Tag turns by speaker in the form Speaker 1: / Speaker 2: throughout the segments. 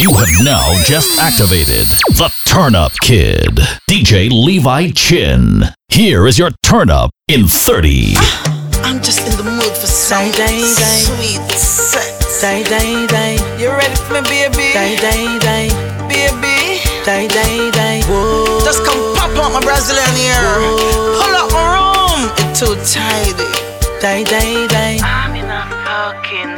Speaker 1: You have now just activated the Turn Up Kid, DJ Levi Chin. Here is your turn up in 30.
Speaker 2: I'm just in the mood for some
Speaker 3: Day, day, day.
Speaker 2: sweet sex.
Speaker 3: Day, day, day,
Speaker 2: You ready for me, baby?
Speaker 3: day, day, day,
Speaker 2: Baby,
Speaker 3: day, day, day. Whoa.
Speaker 2: just come pop out my Brazilian ear. Pull up my room. It's too tidy.
Speaker 3: Day, day, day.
Speaker 2: I'm in a fucking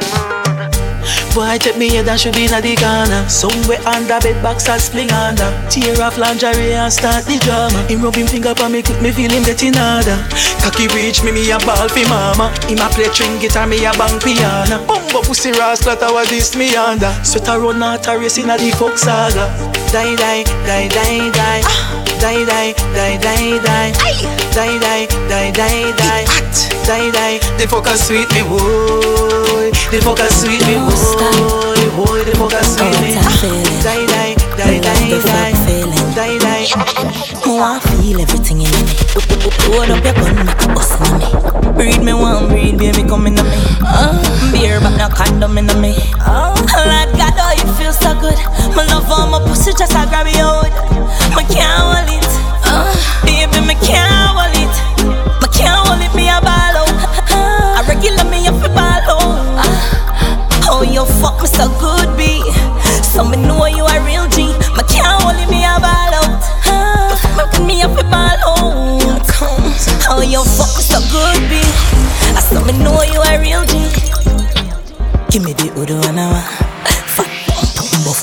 Speaker 3: Boy, take me head and should be in the corner. Somewhere under bed box and spling under. Tear off lingerie and start the drama. Him rub him finger on me, quick me feel him getting harder. Cocky reach me, me a ball fi mama. Him a play string guitar, me a bang piano. Bumbo pussy rascal, what this me under. Sweat a run out a race inna the fuck saga. Die, die, die, die, die. Die, die, die, die, die. Die, die, die, die, die. Die, die, the fucker sweet me, boy. The fucker sweet me, boy. Die,
Speaker 4: Love
Speaker 3: die,
Speaker 4: the
Speaker 3: die.
Speaker 4: feeling.
Speaker 3: Die, die.
Speaker 4: Me want feel everything in me. Load up your gun, make it bust in me. Breed me one, breed baby come in me. Uh, beer but no condom in me. Uh, Lord God, oh you feel so good. My love on my pussy just a grab your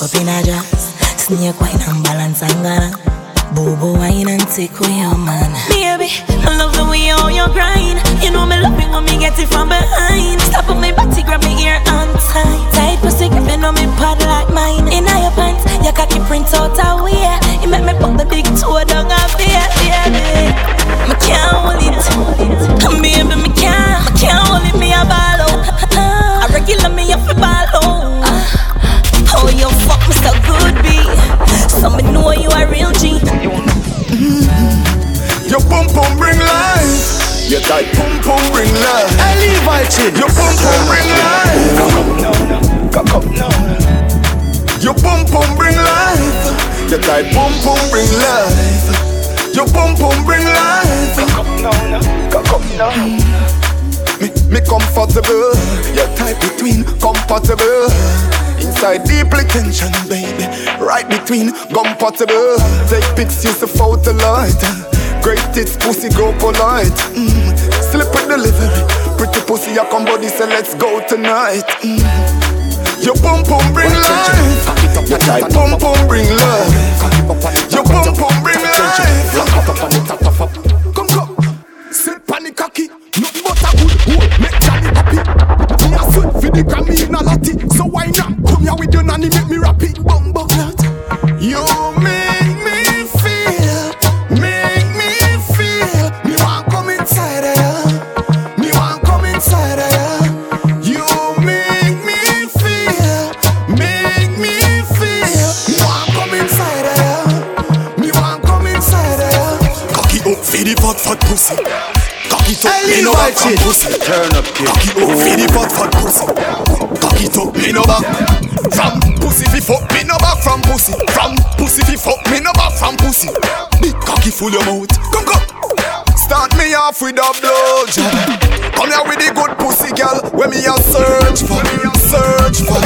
Speaker 4: up in a jazz. Snake wine and balance and gana. Boo wine and take away your man. Baby, I love the way how you grind. You know me love it when me get it from behind.
Speaker 5: Compatible. Inside deeply tension, baby. Right between compatible. Take pics, use the photo light. Great tits, pussy go polite. Mm. Slip a delivery. Pretty pussy, I come body, say let's go tonight. Mm. Your pum pum bring life. Your tight pum pum bring life. Your pum pum bring life. Not here with your nanny make me rap it? Bumbo clot. You make me feel, make me feel. Me want come inside of ya. Me want come inside of ya. You make me feel, make me feel. Me want come inside of ya. Me want come inside of ya. Cocky up for the fat fat pussy. Cocky it up, me no
Speaker 6: Levi
Speaker 5: back from pussy. Turn up, kid. Cocky up for the fat fat pussy. Cocky it up, me no back from pussy. Fi fuck me no back from pussy. From pussy fi fuck me no back from pussy. Big cocky full your mouth. Come come. Start me off with a blow job. Come here with the good pussy girl. When me a search for, search for.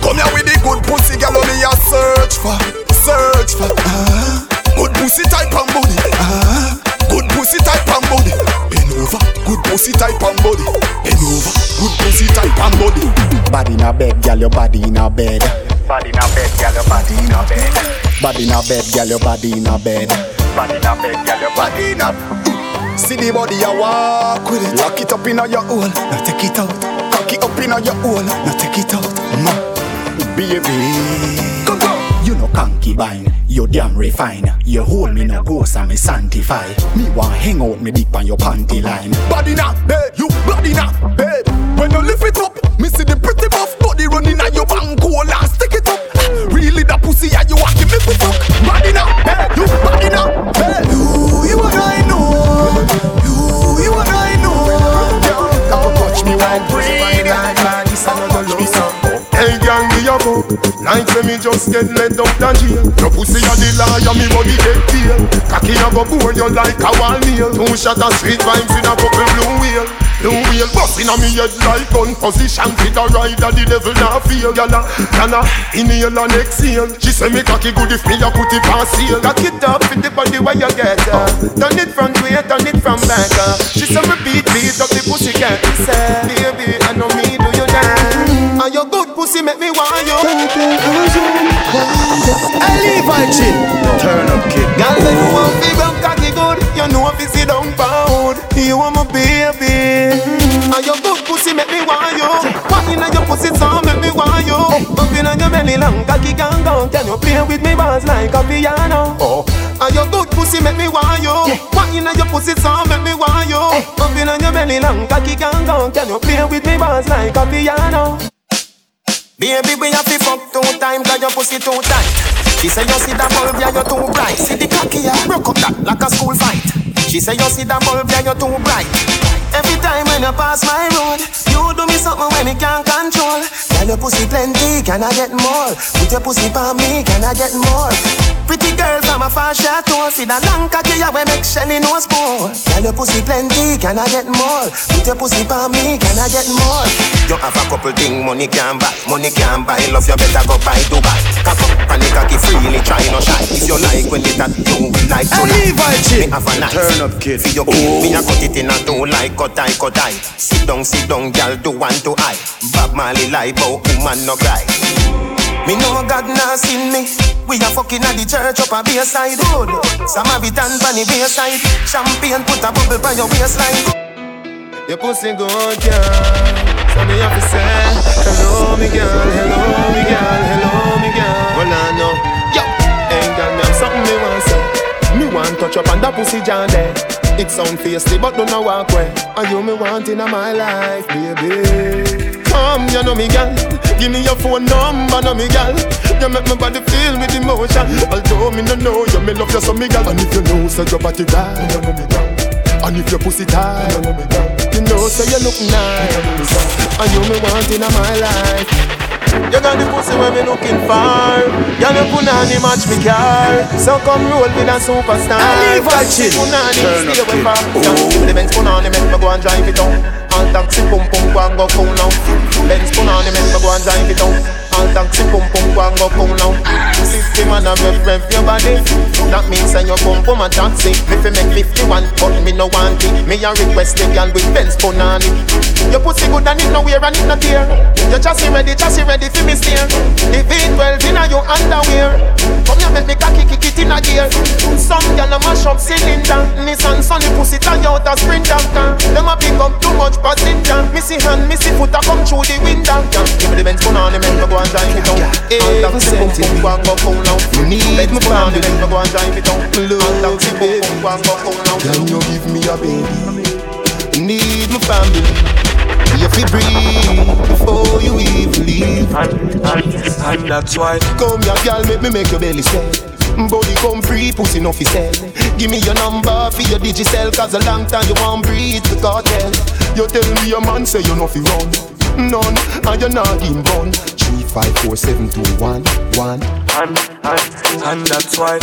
Speaker 5: Come here with the good pussy girl. When me a search for, search for. Ah,
Speaker 6: a bed, girl, your body in a bed.
Speaker 7: Body in a bed, girl, your body in a bed.
Speaker 6: Body in a bed, girl, your body in a bed.
Speaker 7: Body in a bed, girl, your body
Speaker 5: in a See the body a walk with it. Lock it up in your hole, now take it out. Cock it up in your hole, now take it out. Ma, baby. Come go.
Speaker 6: You no concubine, you damn refine. You hold me no ghost and me sanctify. Me want hang out me dick on your panty line.
Speaker 5: Body na bed, you body na bed. When you lift it up, me see the pretty buff me fuck. Body na bed, you body na bed. You, you and I know. You, you and I know. Girl, come touch me one breathe. Hey, gang, me a go. Like say me
Speaker 8: just get let out the jail. Your pussy a the liar, me body get tail. Cocky a go bore you like a wall nail. Two shot of sweet vibes in a couple blue wheel. Blue wheel busting on me head like gun position. Fit a rider, the devil not feel. Gyal a, gyal a inhale and exhale. She say me cocky good if me a put it on seal. Cock it up with the body where you get. Uh. Turn it from way, turn it from back. Uh. She say me beat, beat up the pussy cat. Say, baby, I know me do you that. And your good pussy make me want you.
Speaker 9: I leave my chin. Turn up, kid.
Speaker 8: Girl, say you want big and cocky good. You know if you sit down pound. You want my baby. And your good pussy make me want you. Wine on your pussy so make me want you. Up in on your belly long cocky gang gone. Can you play with me bars like a piano? Oh. And your good pussy make me want you. Wine on your pussy so make me want you. Up in on your belly long cocky gang gone. Can you play with me bars like a piano? Baby, we have to fuck two times, cause your pussy too tight. She say you see that bulb, yeah, you're too bright. See the cocky, yeah, broke up that like a school fight. She say you see that bulb, yeah, you're too bright. Every time when you pass my road, you do me something when me can't control. Girl, your pussy plenty, can I get more? Put your pussy for me, can I get more? Pretty girl from a far chateau, see that long cocky, yeah, we make Shelly nose pour. Girl, your pussy plenty, can I get more? Put your pussy for me, can I get more? You have a couple things money can buy, money can buy. Love you better go buy Dubai. Cock up and the cocky freely, try no shy. If you like when it at you like to
Speaker 9: I leave my chin.
Speaker 8: Me have a nice
Speaker 9: Turn up, kid.
Speaker 8: For your kid, me a oh. cut it in a two like cut I cut I. Sit down, sit down, girl, do one to I. Bob Marley lie, but woman no cry. Me know God nah seen me. We a fucking at the church up a bayside road. Samaritan pan the bayside. Champagne put a bubble by your waistline. Your pussy good, girl. So me have to say, hello, me girl, hello, me girl, hello, me girl. Well, I know, yo, ain't got me something me want say. Me want touch up on that pussy jam there. It sound feisty, but don't know walk way. And you me want in my life, baby. Come, you know me, girl. Give me your phone number, know me, girl. You make my body feel with emotion. Although me no know you, me love you so, me girl. And if you know, so your body right, you know me, girl. And if your pussy tight, you know me, girl. You know, so you look nice. And you me want in my life. You got the pussy where me looking for. Girl, you on the match me car. So come roll with a superstar.
Speaker 9: I leave that shit.
Speaker 8: Punani,
Speaker 9: Turn
Speaker 8: stay
Speaker 9: up,
Speaker 8: away from. Yeah, the Benz punani make me go and drive it down. All taxi pum pum go and go cool now. Benz punani make me go and drive it down. All taxi pum pum go and go cool now. Fifty man a rev rev your body. That means say you pum pum a taxi. Me fi make fifty one, but me no want it. Me a request the girl with Benz punani. Your pussy good and it no wear and it no tear. Your chassis ready, chassis ready fi me steer. The V12 inna your underwear. Come here make me cocky kick it inna gear. Some gyal a mash up cylinder. Nissan Sunny pussy tie out a sprinter. Them a pick up too much passenger. Missy hand, missy foot a come through the window. Give me the Benz banana, make me go and drive it down. All taxi boom boom go and go cool now. Benz banana, make me go and drive it down. All taxi boom boom go and go cool now. Can you give me a baby? Need my family. You feel breathe before you even leave.
Speaker 3: And that's why
Speaker 8: Come here, girl, make me make your belly swell. Body come free, pussy no fi sell. Give me your number for your digicel, cause a long time you won't breathe the cartel. You tell me your man say you no fi run. None, and you're not in bun. Three, five, four, seven, two, one, one.
Speaker 3: and, and, and that's why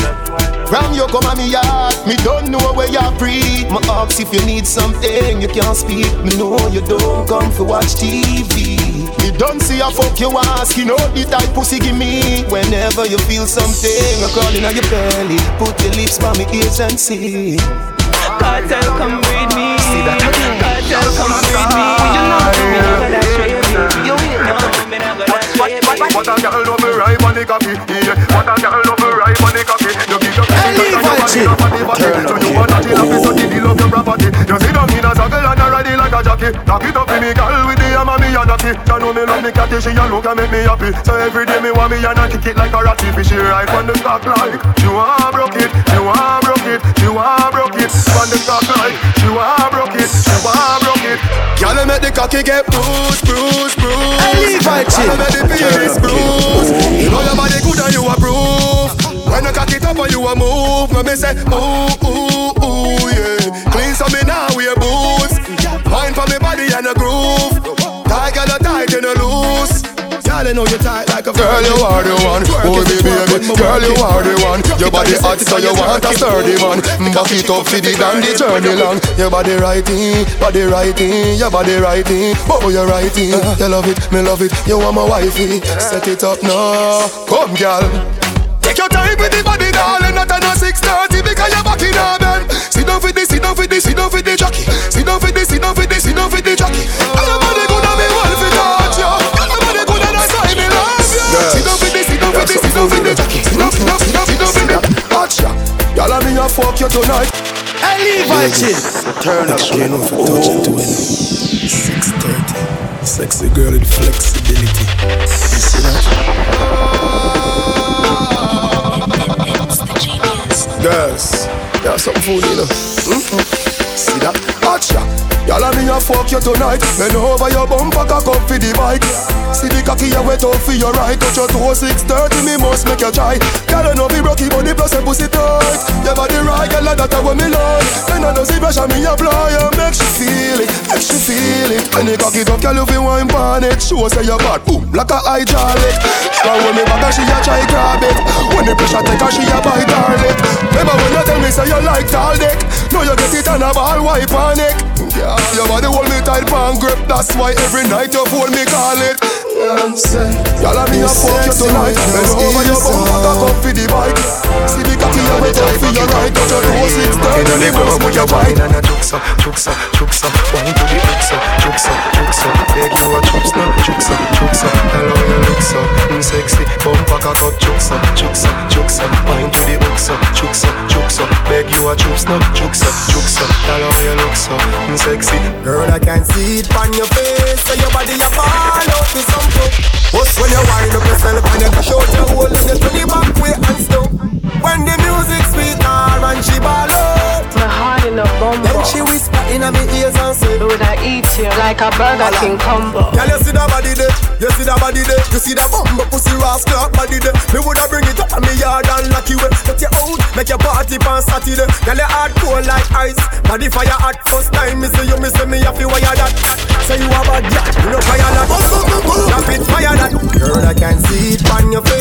Speaker 8: From you come on me yard, me don't know where you breathe. My ask if you need something, you can't speak. Me know you don't come for watch TV. Me don't see a fuck you ask, you know the type pussy give me. Whenever you feel something, a crawling on your belly, put your lips by me ears and see.
Speaker 3: Cartel come with me Cartel come with me You know me not gonna stray with You
Speaker 8: What a girl love me right on the coffee, yeah. What a girl love me right on the coffee. You give your
Speaker 9: I leave my. Turn up,
Speaker 8: So you want a chill office, so the love your property. You sit down in a circle and a ride like a jockey. Knock it up for me, girl, with the hammer, me and natty. You know me love me catty, she a look and make me happy. So every day me want me and a kick it like a ratty. Fish she right on the stock like she want broke it, she want broke it, she want broke it. On the stock like she want broke it, the cocky get bruised, bruised, bruised.
Speaker 9: I leave my chin.
Speaker 8: Girl, make the bruised. You know your body good and you approve. When you cock it up and you a move, when me say ooh ooh ooh yeah. Clean so me now wear boots. Wine for me body and a groove. Tight girl, tight you loose. Girl,
Speaker 10: you know you tight like a Girl, you are the one. Oh, baby, baby. Girl, you are the one. Your body hot, so you want a sturdy man. Back it up for the the journey long. Your body righty, body righty, your body righty. Oh, you're righty. You love it, me love it. You want my wifey. Set it up now. Come, girl. Take your time with the body, darling. Not another 6:30 because you're back in our bed. Sit down for this, sit down for this, sit down for the jockey. Sit down for this, sit down for this, sit down for the jockey. Y'all and me a fuck you tonight.
Speaker 9: Hey, Levi Chin.
Speaker 10: Turn up, kid. Oh. 6:30. Sexy girl with flexibility. You see that? Girls, yeah, something food, you know. Mm-hmm. See that? Acha. Y'all and me a fuck you tonight. Bend over your bumper, cock up for the bike. See the cocky you wet up for your right. Touch your toe, 630, me must make you try. Girl, I know be rocky, but the plus a pussy tight. Your body right, girl, that's what me like. Then I know see pressure, me apply and make she feel it, make she feel it. When you cock it up, girl, you feel wine pan it. Show say your bad, boom, like a hydraulic. Now when me back, she a try grab it. When the pressure take her, she a bite her lip. Remember when you tell me say you like tall dick? Now you get it on a ball, wipe on it. Yeah, your body hold me tight, pan grip. That's why every night you hold me call it. Y'all and me a fuck you tonight. Bend over your bumper, cock up for the bike. See the cocky you wet up for your right. Touch your toe, six thirty. You know put your wine and a juksa, juksa, juksa. Wine to the juksa, juksa, juksa. Beg you a juksa, juksa, juksa. Hello, you look so mm, sexy. Bumper cock up, juksa, juksa, juksa. Wine to the juksa, juksa, juksa. Beg you a juksa, juksa, juksa. Hello, you look so mm, sexy.
Speaker 11: Girl, I can see it on your face. So your body a ball out with some flow. What's when you wind up yourself and you dash out your hole and you turn the back way and stop. When the music sweet her and she ball out.
Speaker 12: My heart in a bumble.
Speaker 11: Then she whisper in my ears and say,
Speaker 12: Would I eat you like a Burger King combo?
Speaker 11: Girl, you see that body there, you see that body there, you see that bumbo pussy rascal body there. Me woulda bring it up on me yard and lock you up. Get you out, make your party on Saturday. Girl, you hard cold like ice, body fire hot first time. Me see you, me see me have to wire that. Say you have a bad girl, you know fire that. Drop it, fire that. Girl, I can see it on your face.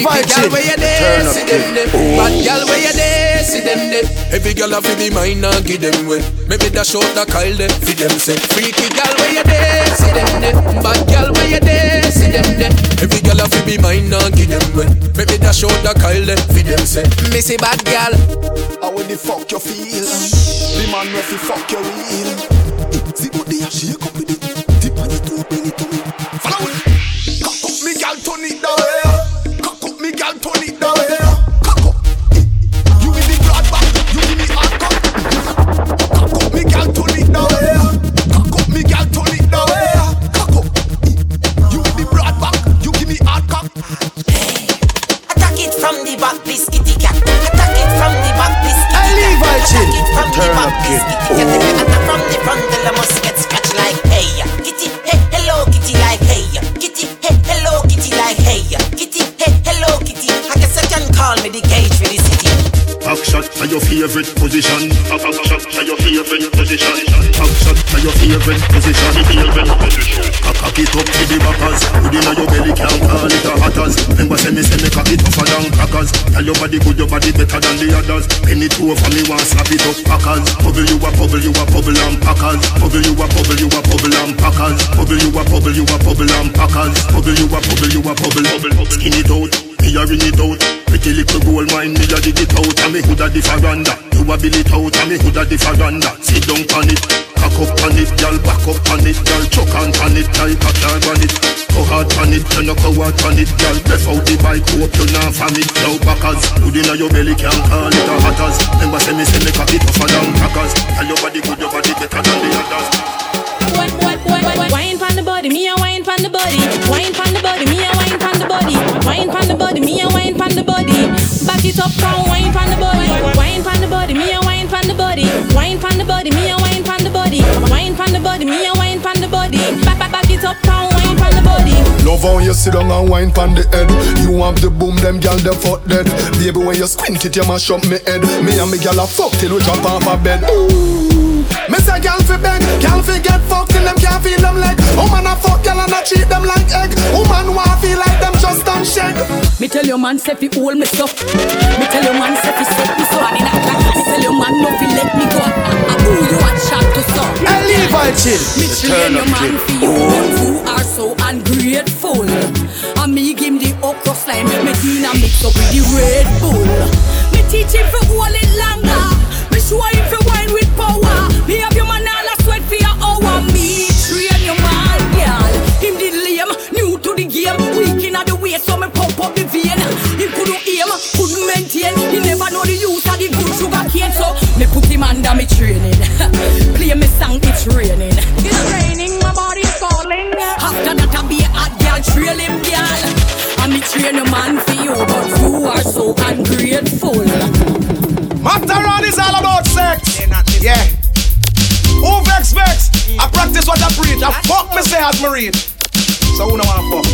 Speaker 9: Hey,
Speaker 13: Girl, where you there? See them there. Bad girl, where you there? See them there. Every girl a fi be mine and give them way. Maybe dash out a Kyle there. Fi them say. Freaky girl, where you there? See them there. Bad girl, where you there? See them there. Every girl a fi be mine and give them way. Maybe dash out a Kyle there. Fi them say. Me say bad girl.
Speaker 10: How the fuck you feel? The man where fi fuck you real. See what they a shake up with it. Tip on it to bring it to me. Follow it. Cock up me gal, turn it down.
Speaker 14: Your favorite position. Back shot are your favorite position. Back shot are your favorite position. Favorite position. Cock it up to the backers. Put in your belly can't call it a hatters. Remember say me say me cock it tougher than crackers. Tell your body good, your body better than the others. Penny two for me want slap it up packers. Bubble you a bubble, you a bubble and packers. Bubble you a bubble, you a bubble and packers. Bubble you a bubble, you a bubble and packers. Bubble you a bubble, you a bubble. Skin it out. Me a ring it out Pretty little gold mine, me a dig it out And me hood a the faranda You a bill it out And me hood a the faranda Sit down on it Cock up on it, girl back up on it Girl chuck on on it, like a car on it Go hard on it, you no go hard on it Girl breath out the bike, hope you not from it Now backers, hood inna your belly can't call it a hatters Remember say me say me cock it tougher than crackers. Tell your body good, your body better than the others.
Speaker 15: Wine, wine, wine, wine, wine pon the body, me a wine pon the body. Wine pon the body, me a wine pon the body. Wine pon the body, me a the body. Back it up, come wine pon the body. Wine pon the body, me a wine pon the body. Wine pon the body, me a wine pon the body. Wine pon the body, me a wine pon the body. Back, back, back it up, come wine
Speaker 16: all the body.
Speaker 5: Love how you sit down and wine pon the head. You have the boom, them gal them fuck dead. Baby, when you squint it, you mash up me head. Me and me gal a fuck till we jump off a bed. Ooh. Me gal fi beg, gal fi get fucked till them can't feel them leg. Woman a fuck gal and a treat them like egg. Woman want feel like them just don't shake.
Speaker 16: Me tell your man say fi hold me so. Me tell your man say fi set me so. And in a class, me tell your man no fi let me go. Ah, Who you a chat to so?
Speaker 9: Hey, Levi Chin.
Speaker 16: Me train your man fi you, you are so ungrateful. And me give him the okra slime, me Dina mix up with the Red Bull. Me teach him fi hold it longer. Me show him fi wine with power. Me have your man all a sweat for your hour. Me train your man, girl. Him did lame, new to the game. Weak inna the way, so me pump up the vein. Him couldn't aim, couldn't maintain. He never know the use of the good sugar cane, so me put him under me training. Play me song, it's raining. It's raining, my body's calling. After that, I be a hot girl, trail him, girl. And me train a man for you, but you are so ungrateful.
Speaker 17: Master on is all about sex. Yeah. Vex? I practice what I preach. I fuck me say me. So who no wanna fuck?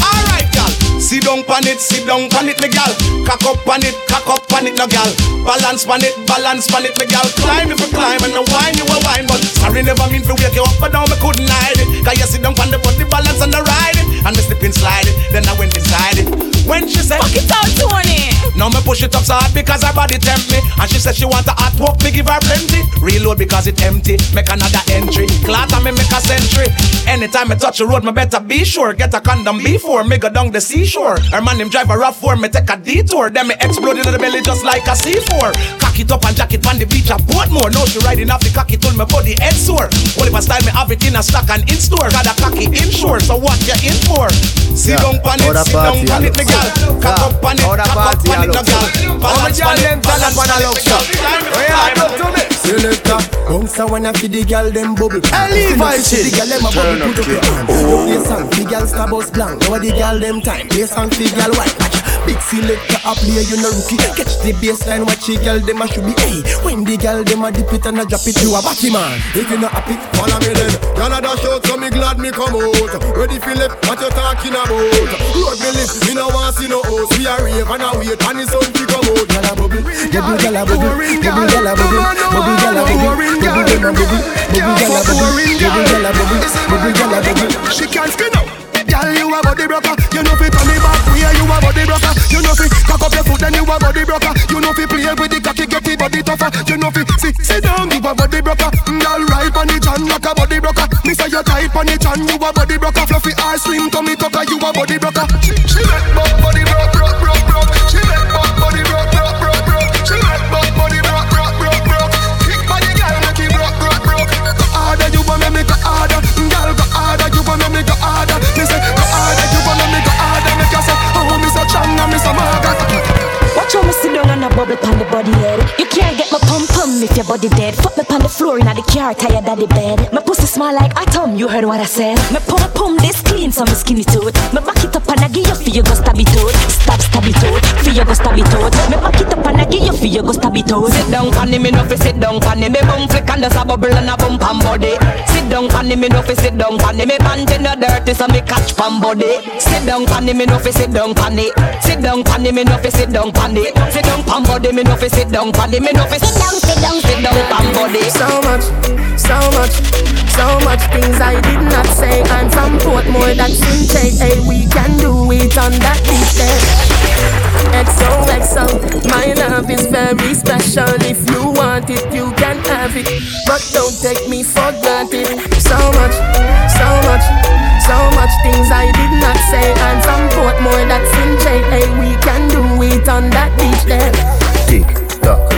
Speaker 17: Alright, gal. Sit down pan it, sit down pan it, me gal. Cock up pan it, cock up pan it, no gal. Balance pan it, balance pan it, me gal. Climb if you climb and no wine you a wine, but sorry never mean to wake you up, but now me couldn't hide it. Cause you sit down pan the body balance and the ride push it up so hard because her body tempt me. And she said she want a hot walk, me give her plenty. Reload because it empty, make another entry. Clot and me make a century. Anytime me touch the road, me better be sure. Get a condom before me go down the seashore. Her man him drive a rough for me take a detour. Then me explode in the belly just like a C4 Cock it up and jack it on the beach, I bought more. Now she riding off the cocky till my body head sore. Well if I style me have it in a stock and in store? Got a cocky inshore, so what you in for? Sit
Speaker 9: Yeah,
Speaker 17: down pan it, sit down pan it, me gal. Cock up pan it, cock up pan it, no
Speaker 9: I
Speaker 17: gal Balance
Speaker 9: How
Speaker 17: pan
Speaker 9: much
Speaker 17: it,
Speaker 9: them turn up
Speaker 17: balance
Speaker 9: on a
Speaker 17: pan
Speaker 9: love
Speaker 17: it, me gal
Speaker 9: shop? Yeah, talk to me.
Speaker 11: Selector, bounce a wanna feed the girl them bubble.
Speaker 9: Hey, Levi, Chin.
Speaker 11: The girl them a bubble put up your hand. You play song, the girl star bus blank. Now the girl them time, play song, the girl white. Watch Big selector a play, you no rookie. Catch the baseline, watch the girl them a should be. Hey, when the girl them a dip it and a drop it, you a batty man.
Speaker 10: If you not happy, follow me then. Y'all a dash out, so me glad me come out. Ready for left, what you talking about? Road me live, me no want see no host. We a rave and a wait, and the sun fi come out.
Speaker 11: Gyal a bubble, bubble gyal a bubble, bubble gyal a bubble, bubble gyal a bubble, bubble gyal a bubble, bubble gyal a bubble, bubble gyal a bubble, bubble gyal a bubble.
Speaker 10: She can't spin up. Girl, you a body broker. You know fi turn it back way. You a body broker. You know fi cock up your foot, then you a body broker. You know fi play with the cocky, get the body tougher. You know fi sit sit down, you a body broker. Girl, right on it and like a body broker. Me say you tight on it and you a body broker. Fluffy or slim tummy tucker, you a body broker. She, she make body broke,
Speaker 4: pan the body head. You can't get my pum pum if your body dead. Fuck me pan the floor in the car, tired of the bed. My pussy smell like atom, you heard what I said. Me pum pum this clean, so me skinny tooth. Me back it up and I give you for you go stab it out. Stab stab it for you go stab it out. Me back it up and I give you for you go stab it out.
Speaker 16: Sit down, panny me no fi sit down, panny me bum flick and there's a bubble and a bump and body. Sit down, panny me no fi sit down, panny me pant in the dirty so me catch pan body. Sit down, panny me no fi sit down, panny. Sit down, panny me no fi sit down, panny. Sit down, pan body me no fi sit down, panny me no fi sit down, sit down, sit down, pan body.
Speaker 18: So much, so much, so much things I did not say. I'm from Portmore, that's in take. Hey, we can do it on that beach there. XOXO, my love is very special. If you want it, you can have it. But don't take me for granted. So much, so much, so much things I did not say. I'm from Portmore, that's in J. Hey, we can do it on that beach there.
Speaker 11: Tick tock,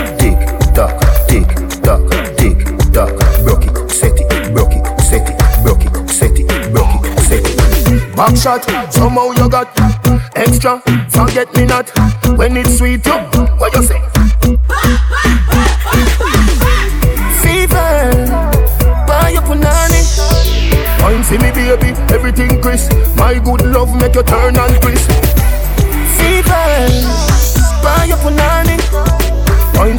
Speaker 10: Back shot, somehow you got extra. Forget me not when it's sweet. You, what you say?
Speaker 18: Fever, buy your punani.
Speaker 10: Wine see me baby, everything crisp. My good love make you turn and crisp.
Speaker 18: Fever, buy your punani.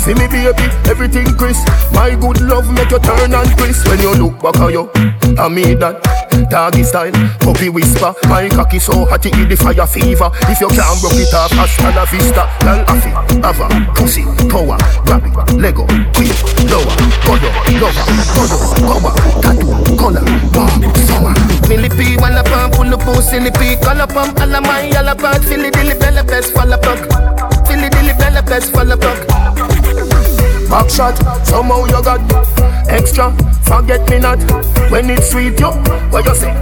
Speaker 10: See me baby, everything crisp. My good love make you turn and crisp. When you look back at you, I mean that.
Speaker 18: doggy style, puppy whisper. My cocky so hot it the fire fever. If you can't broke it off, hasta la vista. Girl, afi, ava, pussy, power, grab it, Lego, quick, lower, godo, lover, godo, power, tattoo, color, bomb, summer. Millipede, one up and pull the pussy, lippy, color pump, all of my yellow bag, Philly dilly bella best, fall plug. Philly dilly bella best, shot, somehow you got extra. Forget me not when it's sweet, yo. What you say?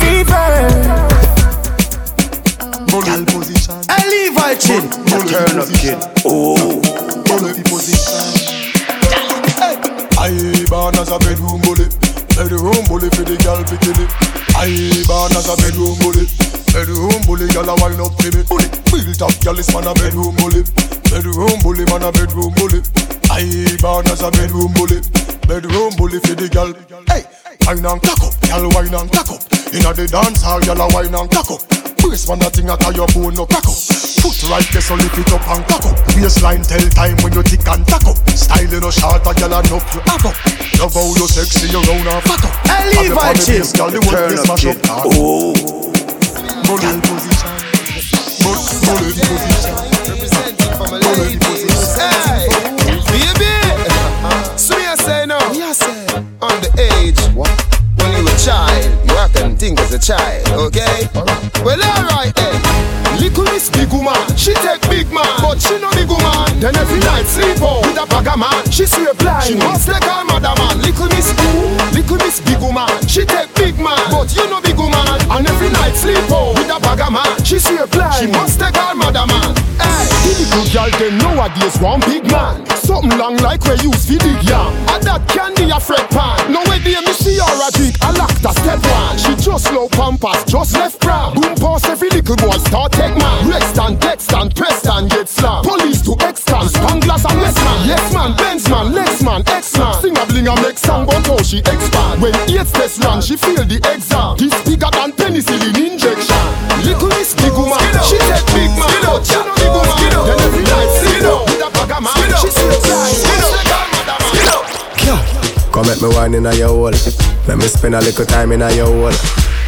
Speaker 18: Fever.
Speaker 19: Bully position.
Speaker 11: Hey, Levi Chin. Turn up, kid.
Speaker 19: Oh. Bully position. I born as a bedroom bully. Bedroom bully for the girl bikini. I born as a bedroom bully. Bedroom bully, girl a wine up for me. Bully, built up, girl is man a bedroom bully. Bedroom bully, man a bedroom bully. I born as a bedroom bully. Bedroom bully for the girl. Hey, wine and cock up, girl wine and cock up. Inna the dance hall, girl a wine and cock up. Brace man a thing at your bone no crack up. Foot right there so lift it up and cock up. Waistline tell time when you tick and tack up. Style in a short a girl enough you have up. Love how you sexy you round and fat up.
Speaker 11: Hey, Levi Chin.
Speaker 19: Girl the whole
Speaker 11: Turn up, kid.
Speaker 19: up. Oh. Bully position.
Speaker 8: She take big man, but you no big woman. And every night sleep out with a bag of man. She swear blind, she must take her mother man. Hey, the little girl them nowadays one big man. Something long like we use for dig yam. And that candy a fret pan. No way dear me see her a locked a step one. She just low pampas, just left brown. Boom pass every little boy start take man. Rex and text and press and get slammed. Police to extras, Spanglass and West man. Yes man, Benz man, Lex man, X a a make song but how she expand. When eight test run, she feel the exam. This bigger than penicillin injection. Little Miss Big Woman, she take big man, but she no big woman. Then every night see her with a bag of man. She say fly, she say mother man.
Speaker 20: Come make me wine in a your hole. Let me spend a little time in a your hole.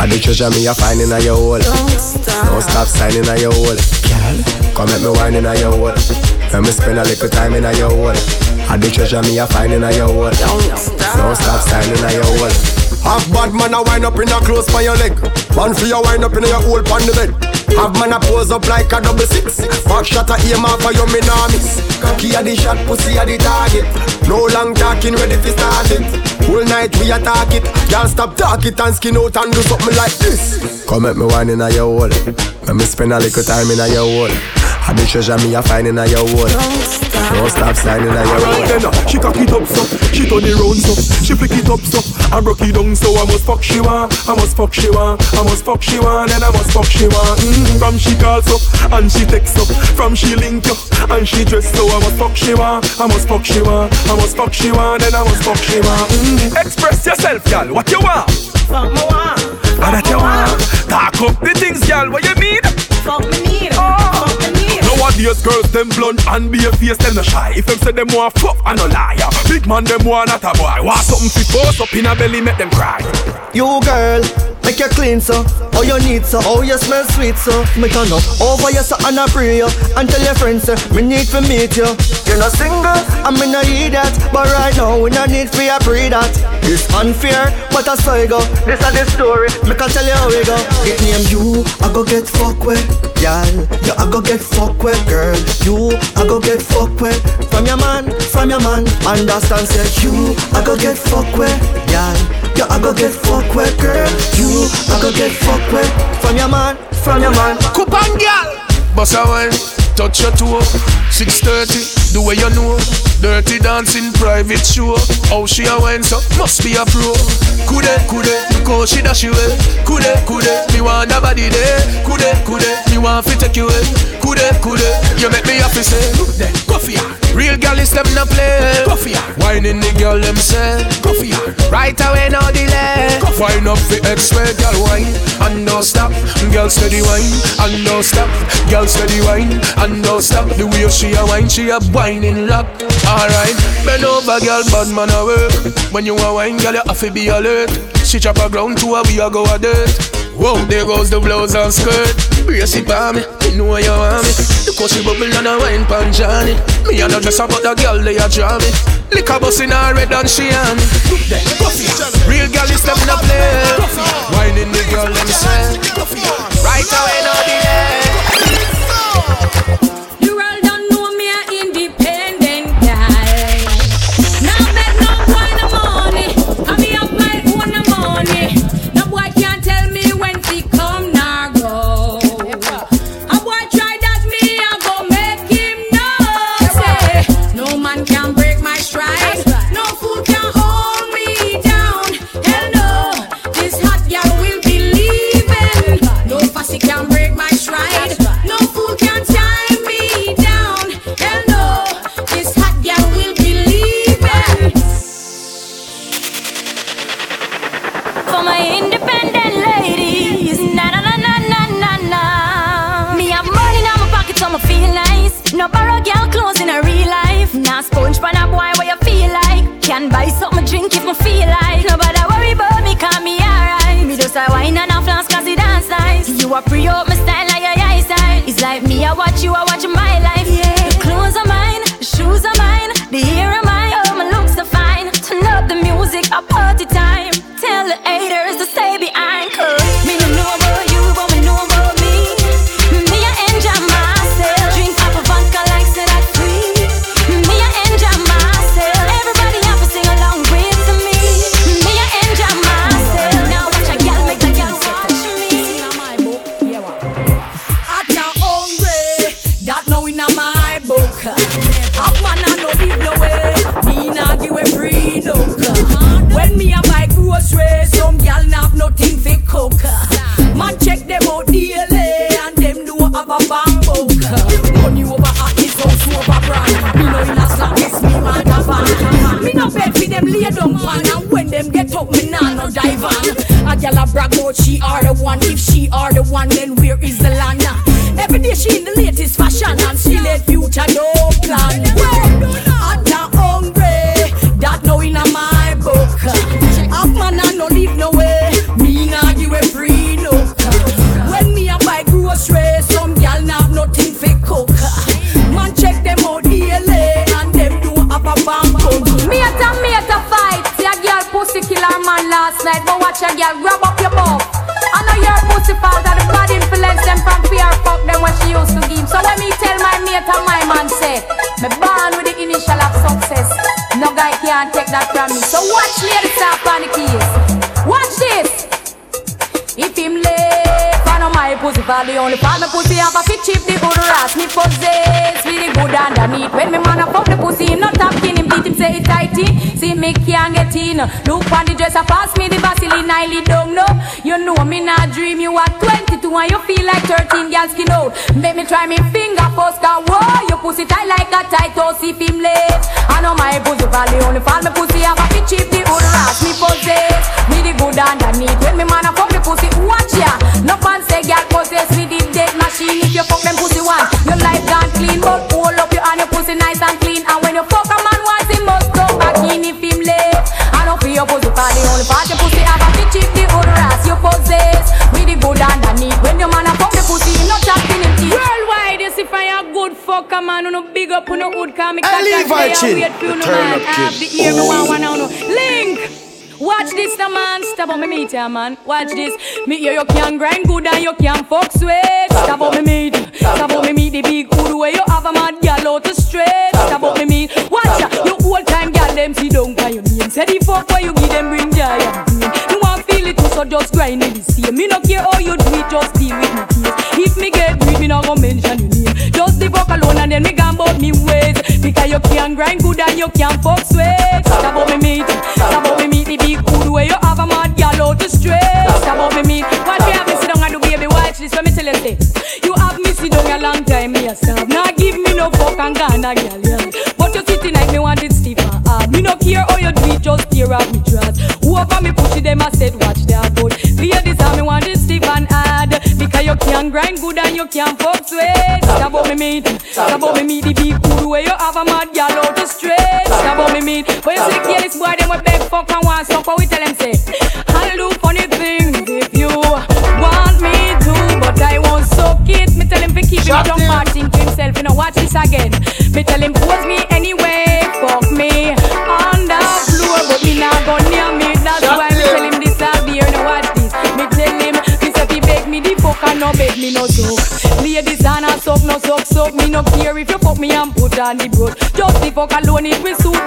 Speaker 20: I the treasure me a find in a your hole. Don't stop signing a your hole. Girl, come make me wine in a your hole. Let me spend a little time in a your hole. I the treasure me a find in a your hole. Don't stop stop signing a your hole.
Speaker 8: Have bad man a wind up in a close by your leg. One for your wind up in your hole on the bed. Have man a pose up like a double six. Back shot a aim off for your me nah miss. Cocky a the shot, pussy a the target. No long talking, ready for start it. Whole night we attack it. Can't stop it and skin out and do something like this.
Speaker 20: Come make me wine in a your hole. Let me spend a little time in a your hole. I the treasure me a find in a your hole. Don't stop signing a your hole.
Speaker 19: Then uh, she cock it up so, she turn it round so, she flick it up so, I broke it down so I must fuck she want, I must fuck she want, I must fuck she want, and I must fuck she want. Mm, from she calls up and she texts up, from she link up and she dress so I must fuck she want, I must fuck she want, I must fuck she want, and I must fuck she want. Mm. Express yourself, girl. What you want?
Speaker 21: Fuck me want.
Speaker 19: What that you want? Talk up the things, girl. What you need? Nowadays girls them blunt and be a face them no shy. If them say them want fuck I no liar. Big man them want not a boy. Want something fit force up in a belly make them cry.
Speaker 11: You girl, make you clean so. Oh you need so, oh you smell sweet so. Me turn up over you so and I pray you. And tell your friends say, me need to meet you. You're not single, I me not hear that. But right now we no need for you pray that. It's unfair, but I saw you go. This is the story, me can tell you how we go. It name you, I go get fuck with. Girl, you I go get fuck with. Girl You, I go get fuck with. From your man, from your man. Understand say you, I go get fuck with. Girl, you I go get fuck with. Girl You, I go get fuck with From your man, from your man.
Speaker 13: Coupon girl. Boss a wine, touch your toe. 6.30, the way you know Dirty dancing, private show. How she a wine so, must be a pro. Kude, kude, because she dash you away Kude, kude, me want a body there. Kude, kude, me want to take you away Kude, kude, you make me happy say Look there, ya Real girl is them no play. Ya Whining the girl them say for Right away, no delay. Wine up the X-ray, girl wine And don't stop, girl steady wine And don't stop, girl steady wine And don't stop. The way she a wine, she a whining lock Alright,
Speaker 16: bend over, girl, bad man a work. When you a wine, girl, you have to be alert. She chop a ground to a we a go a dirt. Whoa, there goes the blouse and skirt. Brace it for me, you know you want me. The she bubble and a wine pan Johnny. Me and a dress about the girl they a draw me. Lick a bus in her red and she on me. Real girl is stepping up there. Whining the girl them say. Right away, no delay.
Speaker 4: You are free up my style, like your style. It's like me, I watch you, I
Speaker 16: out she are the one. If she are the one, then where is the Lana? Every day she in the latest fashion and she let future know. me. So watch ladies up on the keys. Watch this. If him lay
Speaker 22: Look on the dress, I pass me the Vaseline, I lead down no. You know me not dream, you are 22 and you feel like 13 girls skin out. Make me try me finger first, cause whoa, you pussy tight like a tight toast if him late. I know my pussy valley only fall me pussy, have a fit cheap, the old rat me possess. Me the good underneath, when me man a fuck the pussy, watch ya. No fans say girl possess me the dead machine, if you fuck them pussy one, your life gone clean, but hold up your hand, your pussy nice and clean, and when you fuck a man once, he must come back in if him late. I know for your pussy for the only part your pussy have a fit cheap the old ass you possess. With the good underneath when your man a fuck the pussy, him not chopping him teeth.
Speaker 9: Worldwide, you see if I a good fucker man, you no big up, you no good, cause me
Speaker 23: I leave my chin.
Speaker 9: wait for you no man. Have the ear, me want oh. one now no. Link. Watch this, the man. Stop on me meet ya, man. Watch this. Me hear you can grind good and you can fuck sweet. Stop on me meet. Stop on me meet the big hood where you have a mad gal out the straight. Stop on me meet. Watch ya. You old time gal them see down by your name. Say the fuck where you give them bring joy. You want feel it too, so just grind it the same. Me no care how you do it, just deal with me case. If me get weak, me no go mention your name. Just the fuck alone and then me about me ways. Because you can grind good and you can fuck sweet. Stop on me meet. You have me sit down a long time yourself. Now nah, give me no fuck and Ghana girl, yeah. But you sitting like me want it stiff and hard. Me no care how you do it, just tear out me dress. Whoever me push it, them I said watch that boat. Clear this how me want it stiff and hard. Because you can grind good and you can fuck sweat. Stop me meat, stop about me meat. The big food where you have a mad girl out the straight. Stop me
Speaker 16: meat. But you see the this boy, them Here, if you fuck me and put on the broad. Just the fuck alone it will soon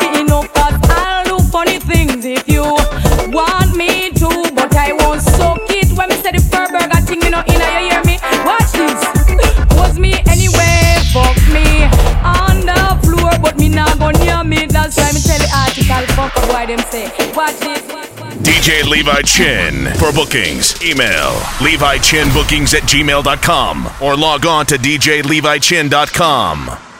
Speaker 24: DJ Levi Chin. For bookings, email levichinbookings at gmail.com or log on to djlevichin.com.